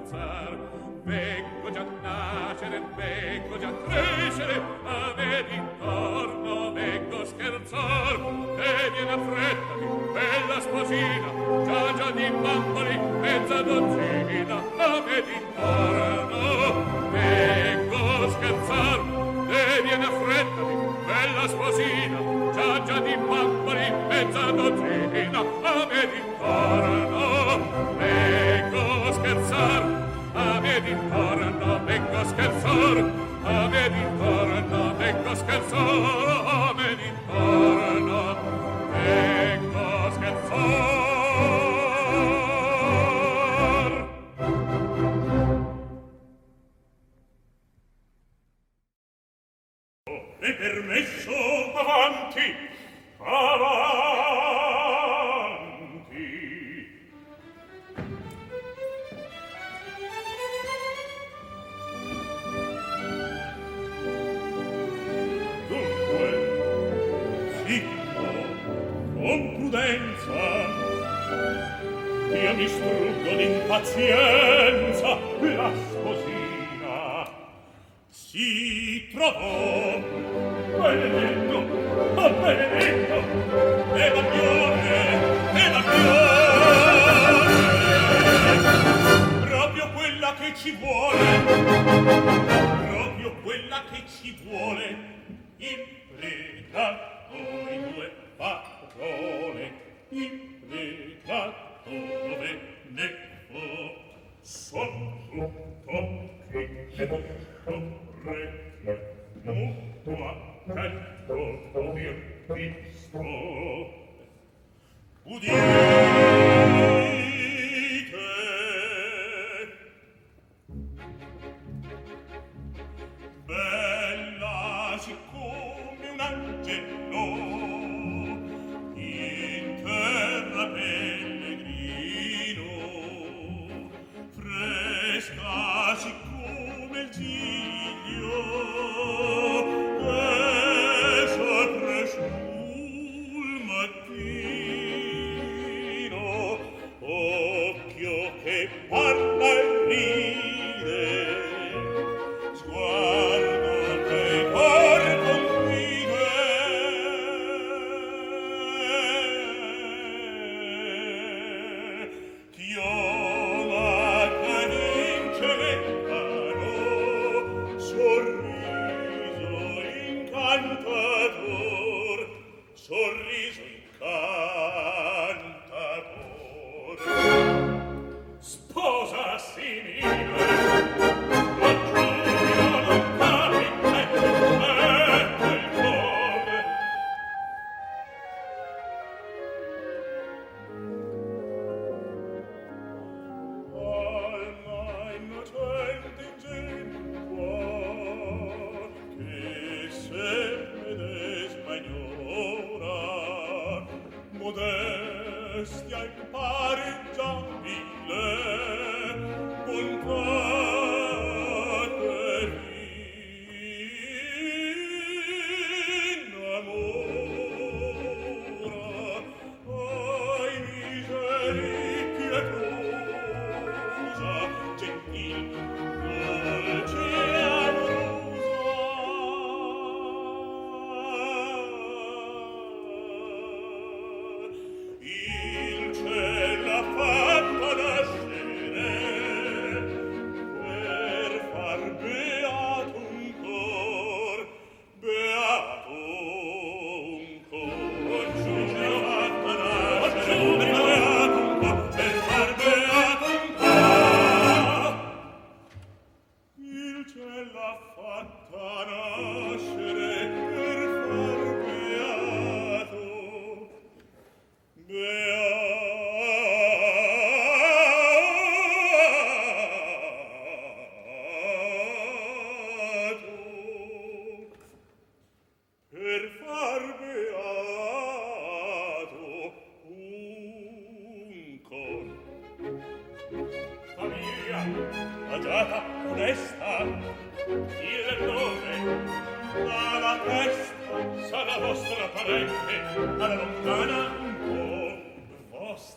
alzar vengo già nascere vengo già crescere a me d'intorno vengo scherzar. E viene a affrettati bella sposina già già di bamboli mezza dozzina a me d'intorno vengo scherzar. E viene a affrettati bella sposina già già di bamboli mezza dozzina a me d'intorno intorno vengo a scherzar, a me intorno vengo a scherzar.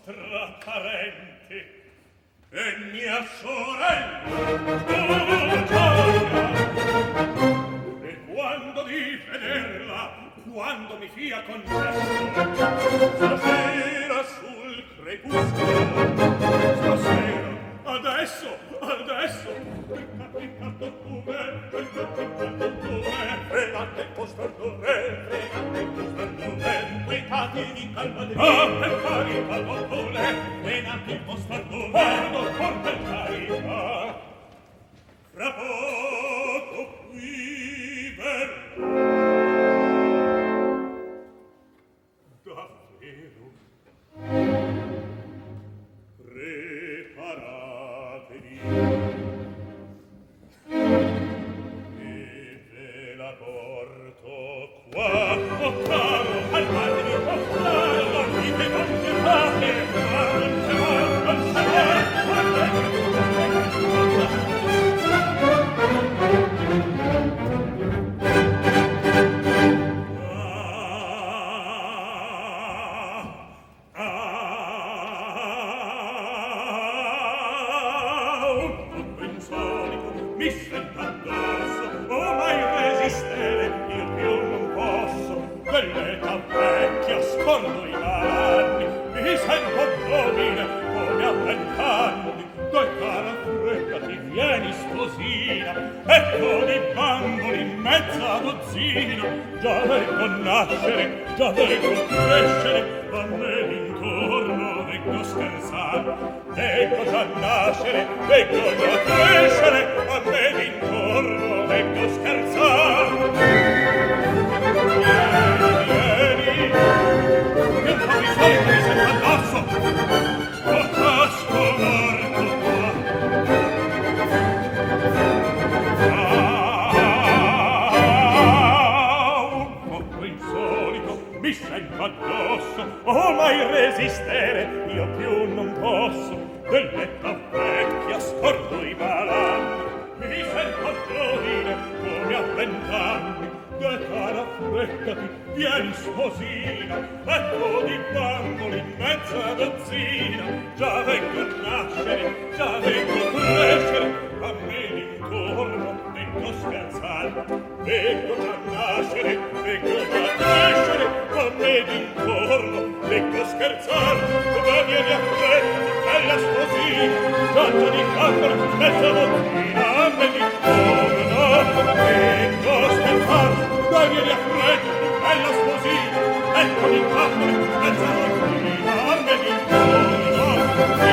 vostra parente e mia sorella. E quando di vederla quando mi fia con concesso stasera sul crepuscolo stasera adesso adesso il capitato tu me il capitato tu me fregate costando me peccati di calma di ah peccari vado pure e nati mostrando vado con peccari fra poco qui ver davvero? Preparatevi. E ve la porto qua. O qua ecco di bamboli mezza dozzina già lei con nascere già lei con crescere a me intorno ecco scherzar ecco già nascere ecco già crescere a me intorno ecco scherzar posso oh mai resistere io più non posso. Dell'etta vecchia scordo i balanni mi sento giovine come a vent'anni. Da cara freccati vieni sposina. Letto di bamboli mezza dozzina. Già vengo a nascere già vengo a crescere. A me l'intorno non scherzar vengono a nascere vengono a nascere a me d'intorno vengo scherzar ma vieni a freddo bella sposi tanto di caffè mezza bottina a me d'intorno vengo scherzar ma vieni a freddo bella sposi tanto di caffè mezza bottina a me d'intorno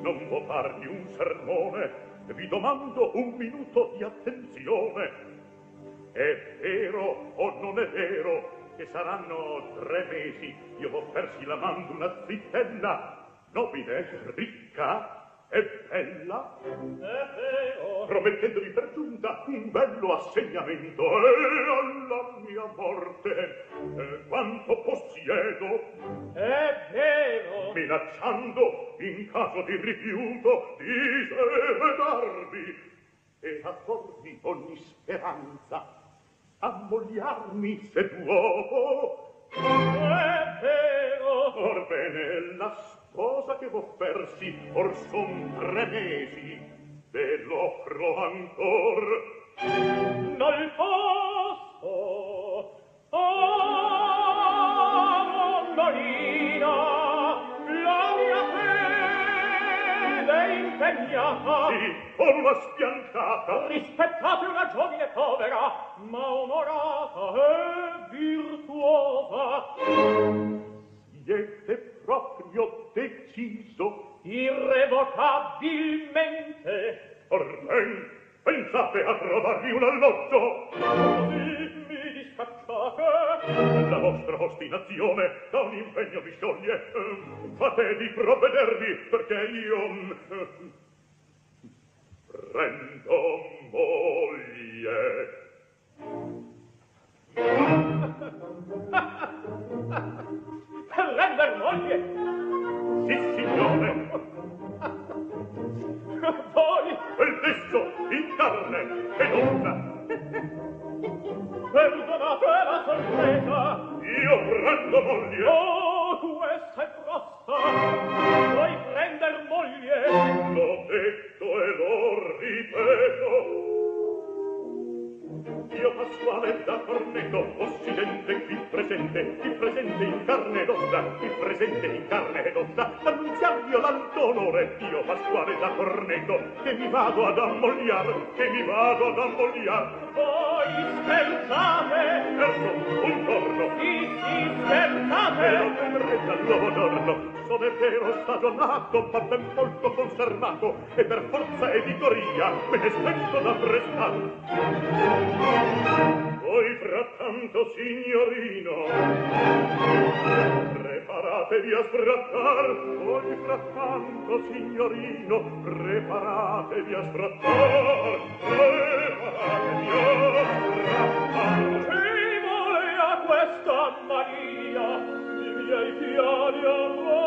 non può farvi un sermone. Vi domando un minuto di attenzione. È vero o non è vero che saranno tre mesi? Io ho persi la mando una zittella nobile, ricca e bella. Eh, eh, oh. E feo promettendomi per giunta un bello assegnamento e alla mia morte. E quanto possiedo. E vero. Minacciando in caso di rifiuto di sedarvi e accordi ogni speranza ammogliarmi se duopo e vero. Orbene la cosa che v'offersi or son tre mesi ve l'offro ancor. Nol posso oh Marina la mia fede impegnata. Sì, orma spiantata. Rispettate una giovine povera ma onorata e virtuosa. Siete proprio deciso irrevocabilmente. Orben, pensate a trovarvi un alloggio? Così mi discacciate la vostra ostinazione da un impegno vi scioglie. Ehm, fate di provvedervi perché io... Ehm, prendo moglie. L'Elber moglie! Sì, signore! Voi! Il visto in carne e onda! Perdonate la sorpresa! Io prendo moglie! Oh, questa è grossa! Vuoi prender moglie? L'ho detto e lo ripeto! Io Pasquale da Corneto, Occidente qui presente, qui presente in carne ed ossa, qui presente in carne ed ossa, annunziario l'alto onore, Dio Pasquale da Corneto, che mi vado ad ammogliar, che mi vado ad ammogliar. Voi scherzate, certo, un giorno, sì, sì, scherzate, e lo vedrete all'uovo giorno, non è vero stagionato ma ben molto conservato e per forza editoria me ne sento da prestare. voi frattanto signorino preparatevi a sfrattar. Voi frattanto signorino preparatevi a sfrattar. Preparatevi a sfrattar. Ci vuole a questa mania i miei piani amore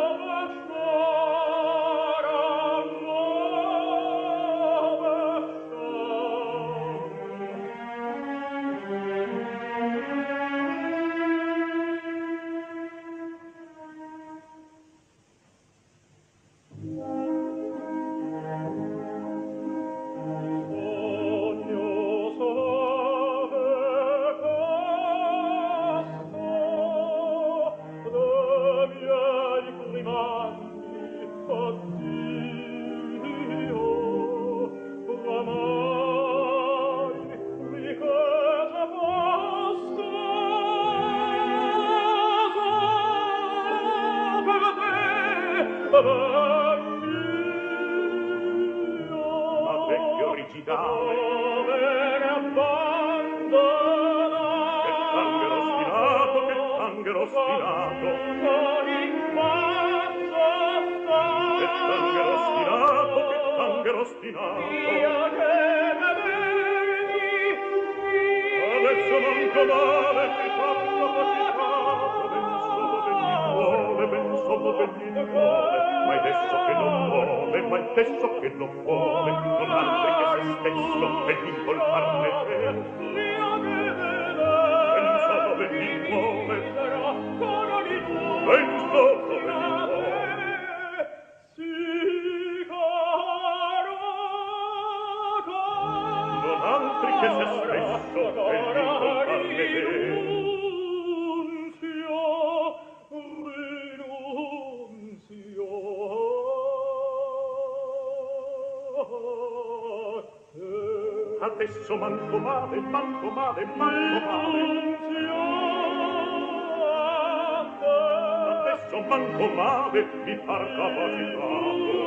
stesso manco male, manco male, manco male. Ma adesso manco male mi par capacitato.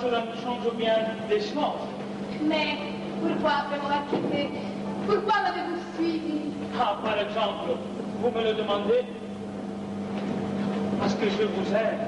cela ne change bien des chances. Mais pourquoi avoir quitté Pourquoi m'avez-vous suivi? Ah, par exemple, vous me le demandez? Parce que je vous aime.